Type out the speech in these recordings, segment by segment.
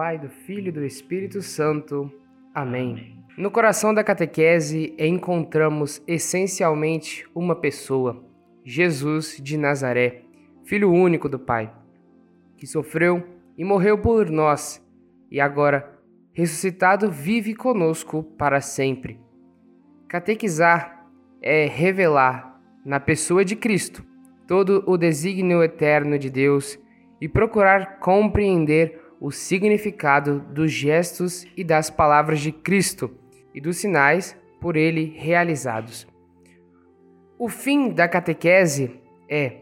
Pai, do Filho e do Espírito Santo. Amém. No coração da catequese encontramos essencialmente uma pessoa, Jesus de Nazaré, Filho único do Pai, que sofreu e morreu por nós e agora, ressuscitado, vive conosco para sempre. Catequizar é revelar na pessoa de Cristo todo o desígnio eterno de Deus e procurar compreender o significado dos gestos e das palavras de Cristo e dos sinais por ele realizados. O fim da catequese é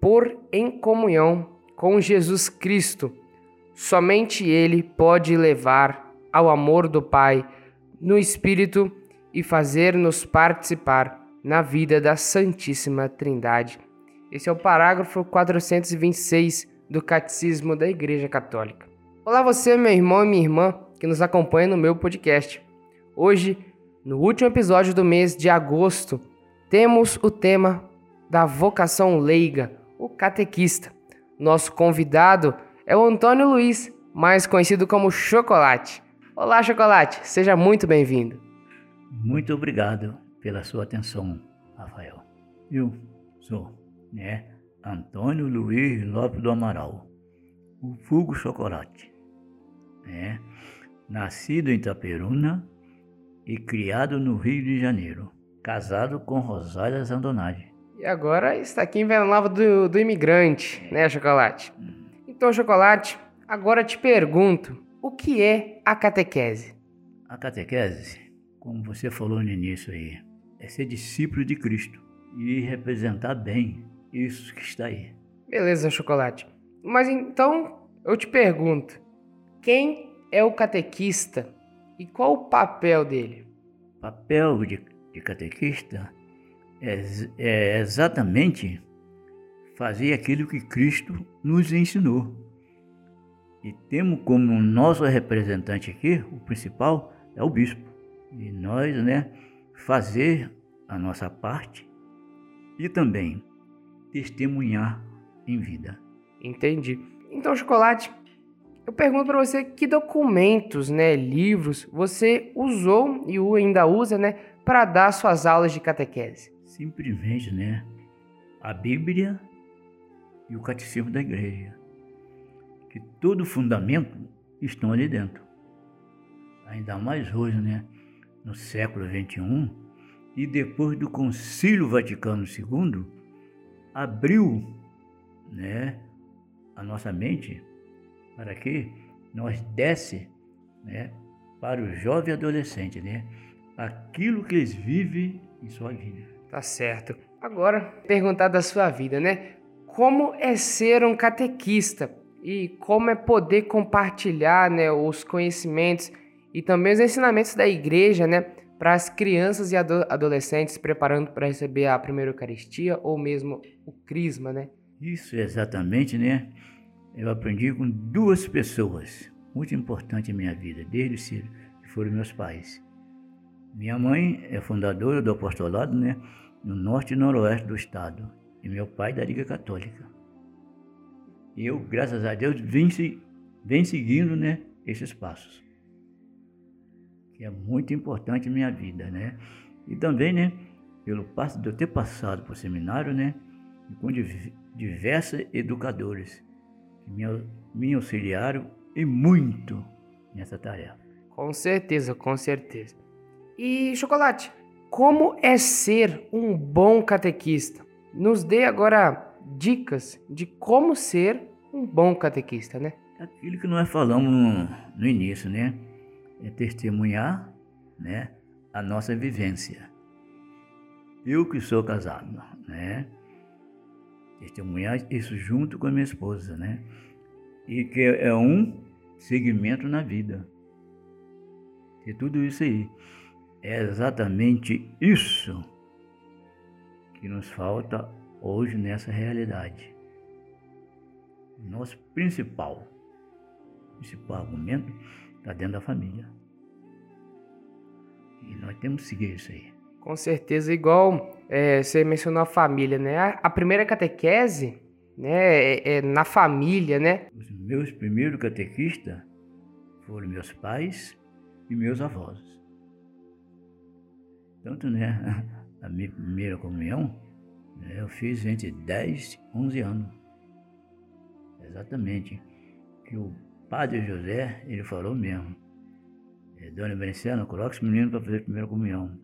pôr em comunhão com Jesus Cristo. Somente Ele pode levar ao amor do Pai no Espírito e fazer-nos participar na vida da Santíssima Trindade. Esse é o parágrafo 426 do Catecismo da Igreja Católica. Olá, você, meu irmão e minha irmã, que nos acompanha no meu podcast. Hoje, no último episódio do mês de agosto, temos o tema da vocação leiga, o catequista. Nosso convidado é o Antônio Luiz, mais conhecido como Chocolate. Olá, Chocolate, seja muito bem-vindo. Muito obrigado pela sua atenção, Rafael. Eu sou, né, Antônio Luiz Lopes do Amaral, o Fugo Chocolate, né, nascido em Itaperuna e criado no Rio de Janeiro, casado com Rosália Zandonade. E agora está aqui em Nova do, do Imigrante, né, Chocolate? Então, Chocolate, agora te pergunto, o que é a catequese? A catequese, como você falou no início aí, é ser discípulo de Cristo e representar bem isso que está aí. Beleza, Chocolate. Mas então, eu te pergunto, quem é o catequista e qual o papel dele? O papel de, de catequista é, é exatamente fazer aquilo que Cristo nos ensinou. E temos como nosso representante aqui, o principal, é o bispo. E nós, né, fazer a nossa parte e também testemunhar em vida. Entendi. Então, Chocolate, eu pergunto para você que documentos, né, livros você usou e ainda usa, né, para dar suas aulas de catequese? Simplesmente, né, a Bíblia e o Catecismo da Igreja, que todo fundamento estão ali dentro. Ainda mais hoje, né, no século 21 e depois do Concílio Vaticano II, abriu, né, a nossa mente para que nós desse, né, para o jovem adolescente, né, aquilo que eles vivem em sua vida. Tá certo. Agora, perguntar da sua vida, né? Como é ser um catequista e como é poder compartilhar, né, os conhecimentos e também os ensinamentos da igreja, né, para as crianças e ado adolescentes preparando para receber a primeira Eucaristia ou mesmo o Crisma, né? Isso exatamente, né? Eu aprendi com duas pessoas muito importantes em minha vida, desde cedo, que foram meus pais. Minha mãe é fundadora do apostolado, né, no norte e noroeste do estado, e meu pai da Liga Católica. E eu, graças a Deus, vim, vim seguindo, né, esses passos que é muito importante na minha vida, né? E também, né, pelo fato de eu ter passado por seminário, né, com diversos educadores que me, me auxiliaram e muito nessa tarefa. Com certeza, com certeza. E Chocolate, como é ser um bom catequista? Nos dê agora dicas de como ser um bom catequista, né? Aquilo que nós falamos no, no início, né? é testemunhar né, a nossa vivência. Eu que sou casado, né? Testemunhar isso junto com a minha esposa, né? E que é um segmento na vida. E tudo isso aí é exatamente isso que nos falta hoje nessa realidade. Nosso principal, principal argumento está dentro da família. E nós temos que seguir isso aí. Com certeza, igual é, você mencionou a família, né? A, primeira catequese né, é, é, na família, né? Os meus primeiros catequistas foram meus pais e meus avós. Tanto, né, a minha primeira comunhão, né, eu fiz entre 10 e 11 anos. Exatamente. Que o padre José, ele falou mesmo. É, Dona Benenciana, coloca esse menino para fazer a primeira comunhão.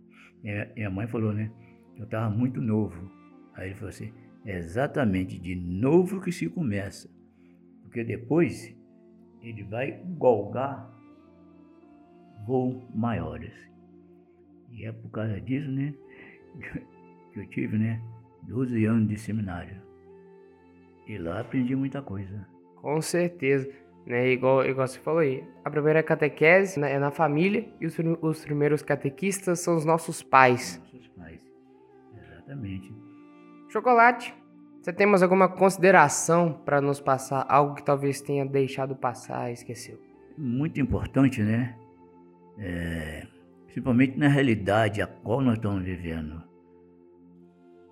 E a mãe falou, né? Eu estava muito novo. Aí ele falou assim, é exatamente de novo que se começa. Porque depois ele vai galgar voos maiores. E é por causa disso, né, que eu tive, né, 12 anos de seminário. E lá aprendi muita coisa. Com certeza. Né, igual, igual você falou aí, a primeira catequese né, é na família e os, os primeiros catequistas são os nossos pais. Nossos pais, exatamente. Chocolate, você tem mais alguma consideração para nos passar? Algo que talvez tenha deixado passar, esqueceu? Muito importante, né? É, principalmente na realidade a qual nós estamos vivendo.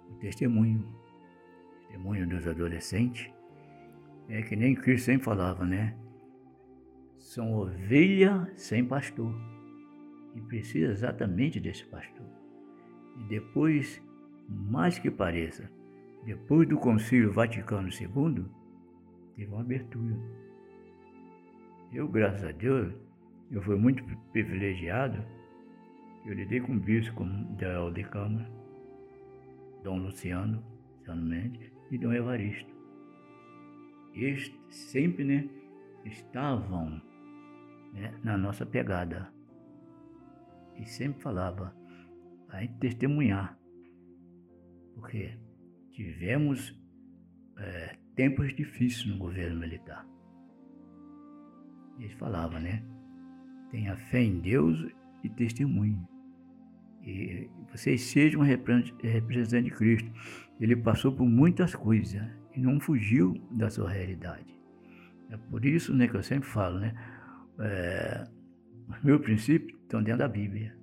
O testemunho, o testemunho dos adolescentes, é que nem Cristo sempre falava, né? São ovelha sem pastor. E precisa exatamente desse pastor. E depois, mais que pareça, depois do Concílio Vaticano II, teve uma abertura. Eu, graças a Deus, eu fui muito privilegiado. Eu lidei com o bispo da de Dom Luciano, Luciano Mendes e Dom Evaristo. Eles sempre né, estavam né, na nossa pegada. E sempre falava a gente testemunhar. Porque tivemos é, tempos difíceis no governo militar. Eles falavam, né? Tenha fé em Deus e testemunhe. E vocês sejam representantes de Cristo. Ele passou por muitas coisas e não fugiu da sua realidade. É por isso né, que eu sempre falo, né? É, os meus princípios estão dentro da Bíblia.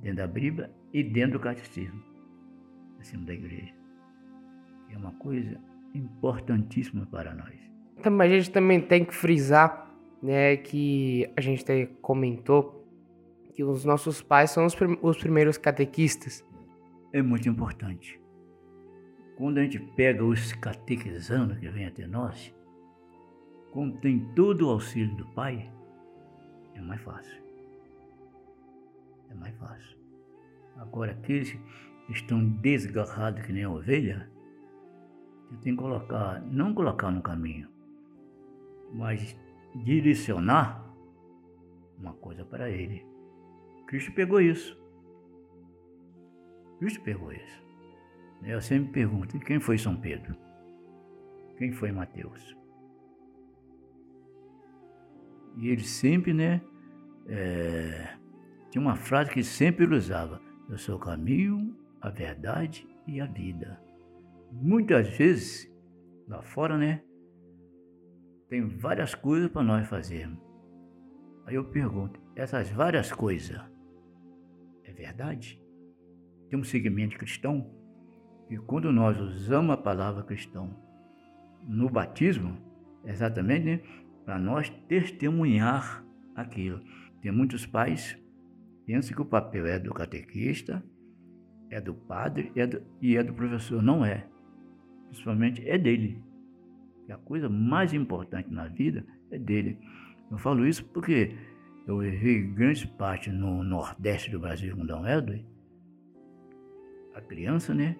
Dentro da Bíblia e dentro do catecismo. Acima da igreja é uma coisa importantíssima para nós. Então, a gente também tem que frisar, né, que a gente até comentou que os nossos pais são os, prim os primeiros catequistas. É muito importante. Quando a gente pega os catequizando que vem até nós, como tem todo o auxílio do pai, é mais fácil. É mais fácil. Agora, aqueles que estão desgarrados que nem a ovelha, você tem que colocar, não colocar no caminho, mas direcionar uma coisa para ele. Cristo pegou isso. Cristo pegou isso. Eu sempre pergunto, quem foi São Pedro? Quem foi Mateus? E ele sempre, né, é, tinha uma frase que sempre ele usava, eu sou o caminho, a verdade e a vida. Muitas vezes, lá fora, né? Tem várias coisas para nós fazermos. Aí eu pergunto, essas várias coisas, é verdade? Tem um segmento cristão? E quando nós usamos a palavra cristão no batismo, exatamente né, para nós testemunhar aquilo. Tem muitos pais que pensam que o papel é do catequista, é do padre é do, e é do professor. Não é principalmente, é dele. E a coisa mais importante na vida é dele. Eu falo isso porque eu vivi grande parte no nordeste do Brasil com Dom Edwin. A criança, né?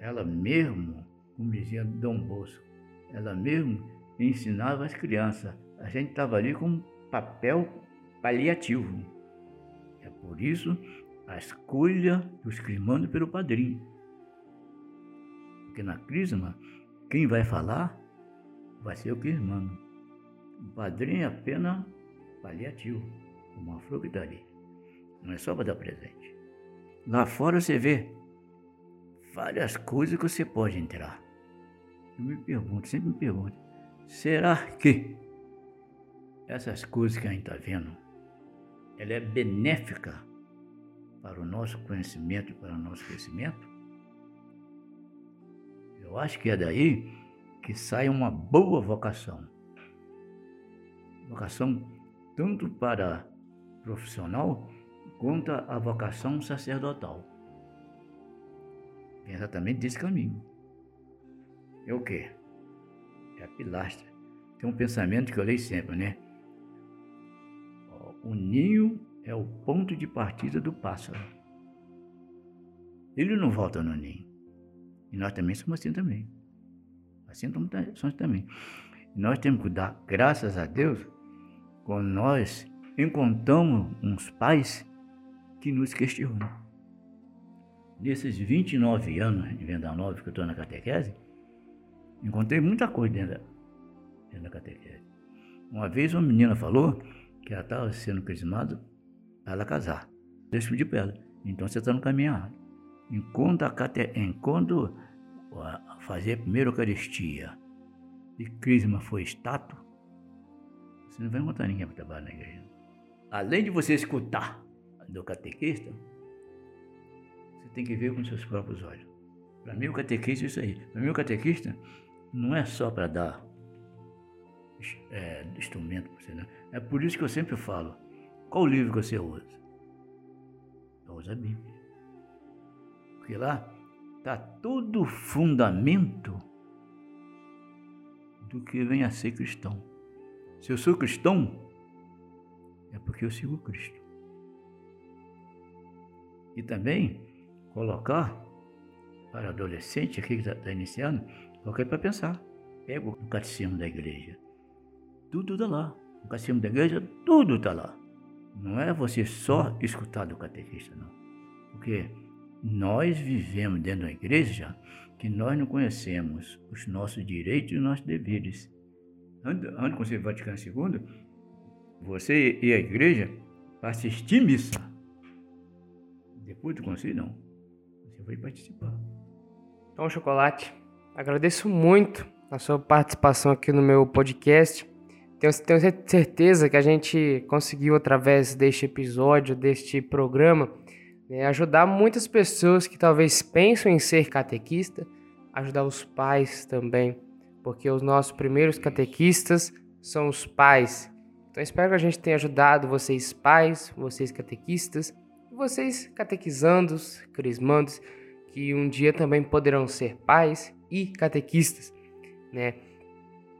Ela mesmo, como dizia Dom Bosco, ela mesmo ensinava as crianças. A gente estava ali com um papel paliativo. É por isso a escolha dos crimando pelo padrinho. Porque na crisma, quem vai falar vai ser o crismando. O padrinho é apenas paliativo, uma flor que está ali. Não é só para dar presente. Lá fora você vê várias coisas que você pode entrar. Eu me pergunto, sempre me pergunto, será que essas coisas que a gente está vendo, ela é benéfica para o nosso conhecimento e para o nosso crescimento? Eu acho que é daí que sai uma boa vocação. Vocação tanto para profissional quanto a vocação sacerdotal. É exatamente desse caminho. É o quê? É a pilastra. Tem um pensamento que eu leio sempre, né? O ninho é o ponto de partida do pássaro. Ele não volta no ninho. E nós também somos assim também. Assim somos também. E nós temos que dar graças a Deus quando nós encontramos uns pais que nos questionam. Nesses 29 anos em Venda Nova que eu estou na catequese, encontrei muita coisa dentro da, dentro da catequese. Uma vez uma menina falou que ela estava sendo crismada ela casar. Eu pedi para ela, então você está no caminho errado. Enquanto, a cate... Enquanto fazer a primeira Eucaristia e crisma foi estátua, você não vai encontrar ninguém para trabalhar na igreja. Além de você escutar do catequista, você tem que ver com seus próprios olhos. Para mim, o catequista é isso aí. Para mim, o catequista não é só para dar é, instrumento para você, não. É por isso que eu sempre falo: qual livro que você usa? Eu uso a Bíblia. Porque lá está todo o fundamento do que vem a ser cristão. Se eu sou cristão, é porque eu sigo Cristo. E também colocar para adolescente aqui que está tá iniciando, colocar para pensar. Pega o catecismo da igreja. Tudo está lá. O catecismo da igreja, tudo está lá. Não é você só escutar do catequista, não. Porque nós vivemos dentro da igreja que nós não conhecemos os nossos direitos e os nossos deveres. Antes do Conselho Vaticano II, você e a igreja para assistir missa. Depois do conselho, não. Você vai participar. Então, Chocolate, agradeço muito a sua participação aqui no meu podcast. Tenho, tenho certeza que a gente conseguiu, através deste episódio, deste programa, né, ajudar muitas pessoas que talvez pensam em ser catequista, ajudar os pais também, porque os nossos primeiros catequistas são os pais. Então espero que a gente tenha ajudado vocês pais, vocês catequistas, vocês catequizandos, crismandos, que um dia também poderão ser pais e catequistas, né?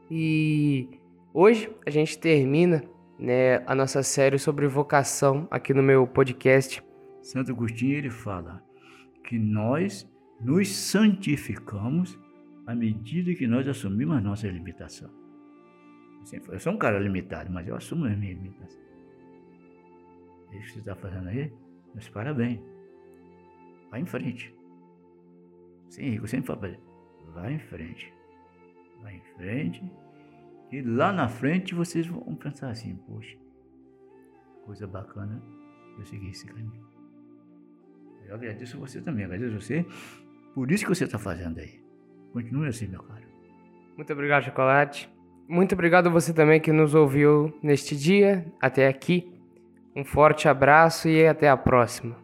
E Hoje a gente termina né, a nossa série sobre vocação aqui no meu podcast. Santo Agostinho ele fala que nós nos santificamos à medida que nós assumimos a nossa limitação. Eu sou um cara limitado, mas eu assumo a minha limitação. É isso que você está fazendo aí? Mas parabéns. Vai em frente. Sim, eu sempre falo para ele, vai em frente. Vai em frente e lá na frente vocês vão pensar assim, poxa, coisa bacana eu seguir esse caminho. Eu agradeço você também, agradeço você por isso que você está fazendo aí. Continue assim, meu caro. Muito obrigado, Chocolate. Muito obrigado a você também que nos ouviu neste dia, até aqui. Um forte abraço e até a próxima.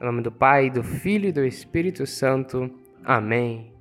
Em nome do Pai, do Filho e do Espírito Santo. Amém.